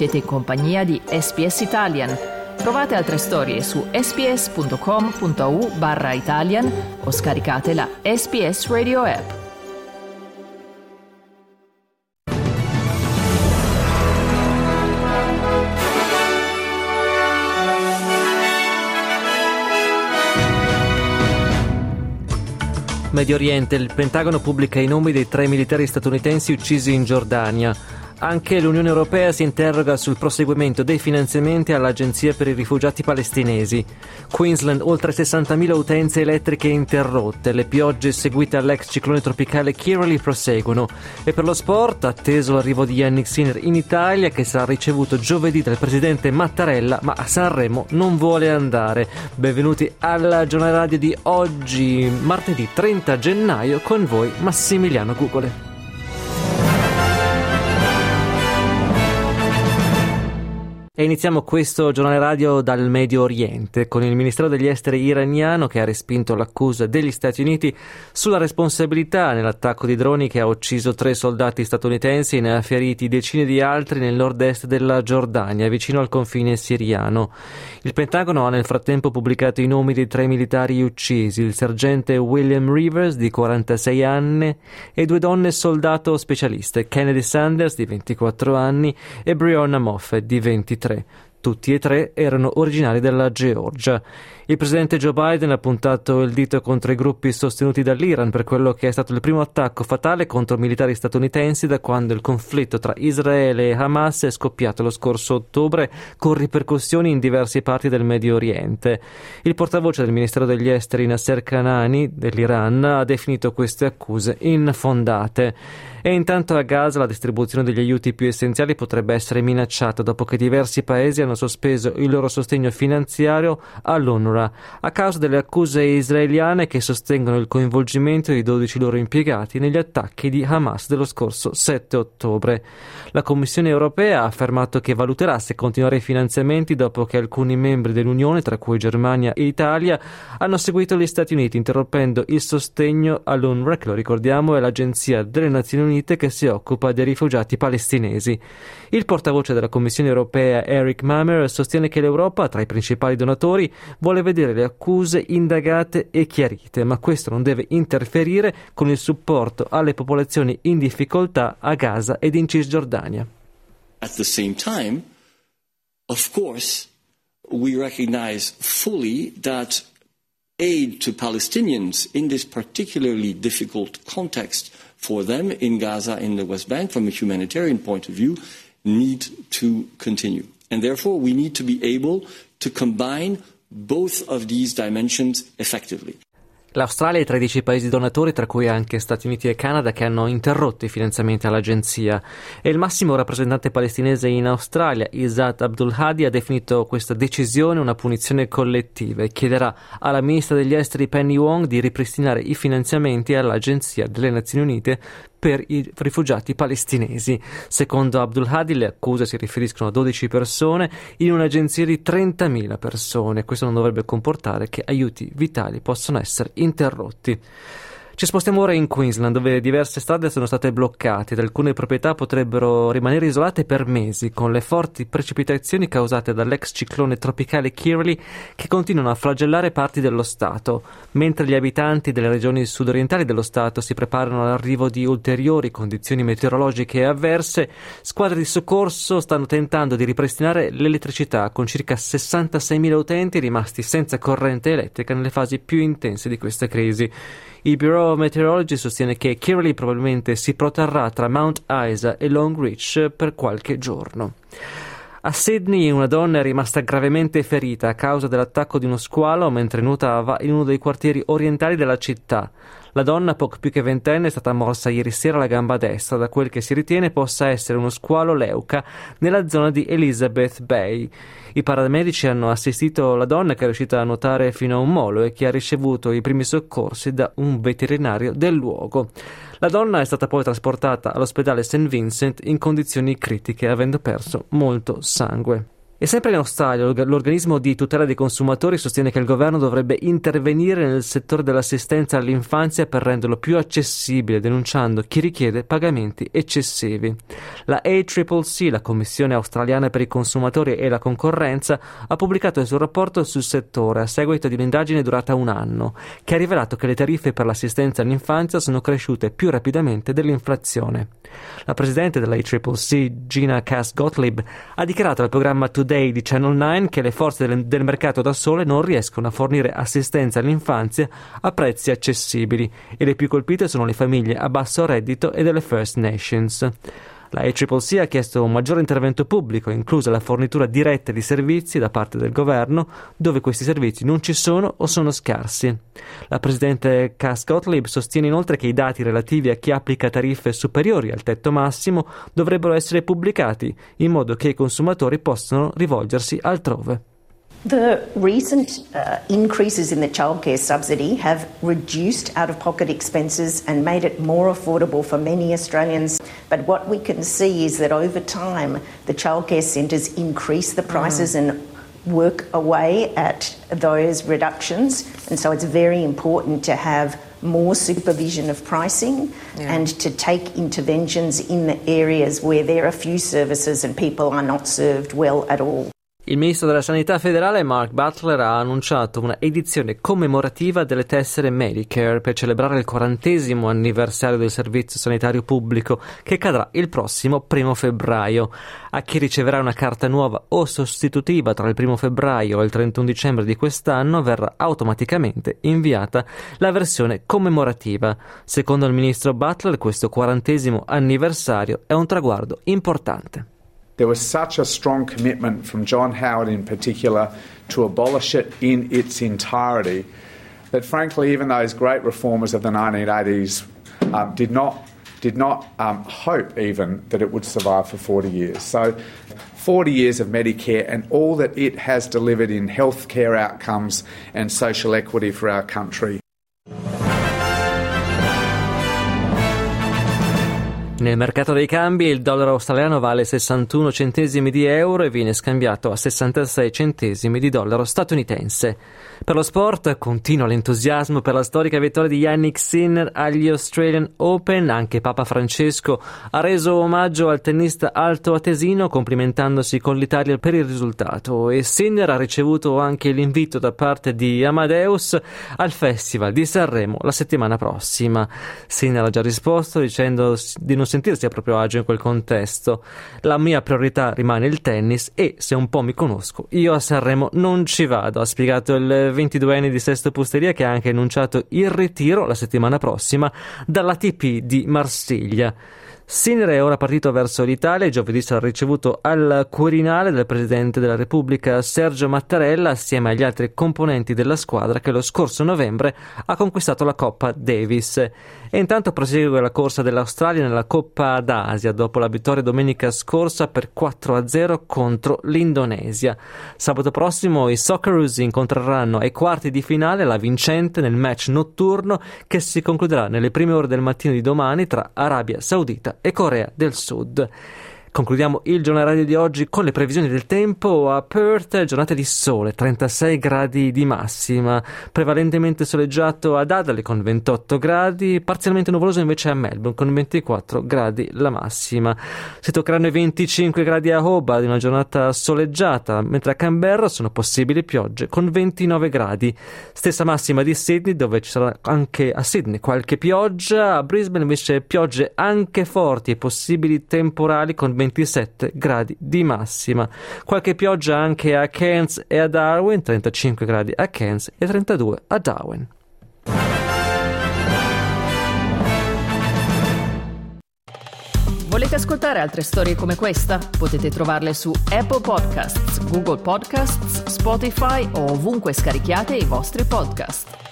Siete in compagnia di SPS Italian. Trovate altre storie su sps.com.au barra Italian o scaricate la SPS Radio app. Medio Oriente, il Pentagono pubblica i nomi dei tre militari statunitensi uccisi in Giordania. Anche l'Unione Europea si interroga sul proseguimento dei finanziamenti all'Agenzia per i rifugiati palestinesi. Queensland, oltre 60.000 utenze elettriche interrotte. Le piogge seguite all'ex ciclone tropicale Kirali proseguono. E per lo sport, atteso l'arrivo di Yannick Sinner in Italia, che sarà ricevuto giovedì dal presidente Mattarella, ma a Sanremo non vuole andare. Benvenuti alla giornata radio di oggi, martedì 30 gennaio, con voi Massimiliano Gugole. E iniziamo questo giornale radio dal Medio Oriente con il Ministero degli Esteri iraniano che ha respinto l'accusa degli Stati Uniti sulla responsabilità nell'attacco di droni che ha ucciso tre soldati statunitensi e ne ha feriti decine di altri nel nord-est della Giordania, vicino al confine siriano. Il Pentagono ha nel frattempo pubblicato i nomi dei tre militari uccisi, il sergente William Rivers di 46 anni e due donne soldato specialiste, Kennedy Sanders di 24 anni e Breonna Moffett di 23. Tutti e tre erano originari della Georgia. Il presidente Joe Biden ha puntato il dito contro i gruppi sostenuti dall'Iran per quello che è stato il primo attacco fatale contro militari statunitensi da quando il conflitto tra Israele e Hamas è scoppiato lo scorso ottobre con ripercussioni in diverse parti del Medio Oriente. Il portavoce del Ministero degli Esteri Nasser Kanani dell'Iran ha definito queste accuse infondate. E intanto a Gaza la distribuzione degli aiuti più essenziali potrebbe essere minacciata dopo che diversi paesi hanno sospeso il loro sostegno finanziario all'UNRWA a causa delle accuse israeliane che sostengono il coinvolgimento di 12 loro impiegati negli attacchi di Hamas dello scorso 7 ottobre. La Commissione europea ha affermato che valuterà se continuare i finanziamenti dopo che alcuni membri dell'Unione, tra cui Germania e Italia, hanno seguito gli Stati Uniti interrompendo il sostegno all'UNRWA, che lo ricordiamo è l'agenzia delle Nazioni Unite che si occupa dei rifugiati palestinesi. Il portavoce della Commissione europea Eric Mamer sostiene che l'Europa, tra i principali donatori, vuole vedere le accuse indagate e chiarite, ma questo non deve interferire con il supporto alle popolazioni in difficoltà a Gaza ed in Cisgiordania. At the same time, of course, we recognize fully that aid to Palestinians in this particularly difficult context for them in Gaza in the West Bank from a humanitarian point of view need to continue. And therefore we need to be able to combine both of these dimensions effectively. L'Australia e i 13 paesi donatori, tra cui anche Stati Uniti e Canada, che hanno interrotto i finanziamenti all'agenzia. E il massimo rappresentante palestinese in Australia, Izzat Abdul Hadi, ha definito questa decisione una punizione collettiva e chiederà alla ministra degli esteri Penny Wong di ripristinare i finanziamenti all'agenzia delle Nazioni Unite per i rifugiati palestinesi. Secondo Abdul Hadi le accuse si riferiscono a 12 persone in un'agenzia di 30.000 persone. Questo non dovrebbe comportare che aiuti vitali possano essere interrotti. Ci spostiamo ora in Queensland, dove diverse strade sono state bloccate ed alcune proprietà potrebbero rimanere isolate per mesi, con le forti precipitazioni causate dall'ex ciclone tropicale Kirley che continuano a flagellare parti dello Stato. Mentre gli abitanti delle regioni sudorientali dello Stato si preparano all'arrivo di ulteriori condizioni meteorologiche avverse, squadre di soccorso stanno tentando di ripristinare l'elettricità con circa 66.000 utenti rimasti senza corrente elettrica nelle fasi più intense di questa crisi. Il Bureau of Meteorology sostiene che Kirley probabilmente si protrarrà tra Mount Isa e Longreach per qualche giorno. A Sydney una donna è rimasta gravemente ferita a causa dell'attacco di uno squalo mentre nuotava in uno dei quartieri orientali della città. La donna, poco più che ventenne, è stata morsa ieri sera alla gamba destra da quel che si ritiene possa essere uno squalo leuca nella zona di Elizabeth Bay. I paramedici hanno assistito la donna che è riuscita a nuotare fino a un molo e che ha ricevuto i primi soccorsi da un veterinario del luogo. La donna è stata poi trasportata all'ospedale St. Vincent in condizioni critiche, avendo perso molto sangue. E sempre in Australia, l'organismo di tutela dei consumatori sostiene che il governo dovrebbe intervenire nel settore dell'assistenza all'infanzia per renderlo più accessibile, denunciando chi richiede pagamenti eccessivi. La ACCC, la Commissione australiana per i consumatori e la concorrenza, ha pubblicato il suo rapporto sul settore a seguito di un'indagine durata un anno, che ha rivelato che le tariffe per l'assistenza all'infanzia sono cresciute più rapidamente dell'inflazione. La presidente della ACCC, Gina Cass Gottlieb, ha dichiarato al programma Day di Channel 9 che le forze del, del mercato da sole non riescono a fornire assistenza all'infanzia a prezzi accessibili e le più colpite sono le famiglie a basso reddito e delle First Nations. La ACCC ha chiesto un maggiore intervento pubblico, inclusa la fornitura diretta di servizi da parte del governo, dove questi servizi non ci sono o sono scarsi. La Presidente Cass Gottlieb sostiene inoltre che i dati relativi a chi applica tariffe superiori al tetto massimo dovrebbero essere pubblicati, in modo che i consumatori possano rivolgersi altrove. The recent uh, increases in the childcare subsidy have reduced out of pocket expenses and made it more affordable for many Australians. But what we can see is that over time, the childcare centres increase the prices mm. and work away at those reductions. And so it's very important to have more supervision of pricing yeah. and to take interventions in the areas where there are few services and people are not served well at all. Il ministro della Sanità federale Mark Butler ha annunciato una edizione commemorativa delle tessere Medicare per celebrare il quarantesimo anniversario del servizio sanitario pubblico che cadrà il prossimo primo febbraio. A chi riceverà una carta nuova o sostitutiva tra il primo febbraio e il 31 dicembre di quest'anno verrà automaticamente inviata la versione commemorativa. Secondo il ministro Butler questo quarantesimo anniversario è un traguardo importante. There was such a strong commitment from John Howard in particular to abolish it in its entirety that, frankly, even those great reformers of the 1980s um, did not did not um, hope even that it would survive for 40 years. So, 40 years of Medicare and all that it has delivered in healthcare outcomes and social equity for our country. Nel mercato dei cambi il dollaro australiano vale 61 centesimi di euro e viene scambiato a 66 centesimi di dollaro statunitense. Per lo sport continua l'entusiasmo per la storica vittoria di Yannick Sinner agli Australian Open. Anche Papa Francesco ha reso omaggio al tennista altoatesino complimentandosi con l'Italia per il risultato e Sinner ha ricevuto anche l'invito da parte di Amadeus al Festival di Sanremo la settimana prossima. Sinner ha già risposto dicendo di non sentirsi a proprio agio in quel contesto. La mia priorità rimane il tennis e, se un po' mi conosco, io a Sanremo non ci vado, ha spiegato il 22enne di Sesto Pusteria che ha anche annunciato il ritiro la settimana prossima dalla TP di Marsiglia. Sinner è ora partito verso l'Italia e giovedì sarà ricevuto al Quirinale del Presidente della Repubblica Sergio Mattarella assieme agli altri componenti della squadra che lo scorso novembre ha conquistato la Coppa Davis. E intanto prosegue la corsa dell'Australia nella Coppa d'Asia dopo la vittoria domenica scorsa per 4-0 contro l'Indonesia. Sabato prossimo i Socceroos incontreranno ai quarti di finale la vincente nel match notturno che si concluderà nelle prime ore del mattino di domani tra Arabia Saudita e Corea del Sud. Concludiamo il giornale di oggi con le previsioni del tempo a Perth, giornata di sole, 36 gradi di massima, prevalentemente soleggiato ad Adelaide con 28 gradi, parzialmente nuvoloso invece a Melbourne con 24 gradi la massima. Si toccheranno i 25 gradi a Hobart, una giornata soleggiata, mentre a Canberra sono possibili piogge con 29 gradi. Stessa massima di Sydney dove ci sarà anche a Sydney qualche pioggia, a Brisbane invece piogge anche forti e possibili temporali con 27 gradi di massima. Qualche pioggia anche a Cairns e a Darwin, 35 gradi a Cairns e 32 a Darwin. Volete ascoltare altre storie come questa? Potete trovarle su Apple Podcasts, Google Podcasts, Spotify o ovunque scarichiate i vostri podcast.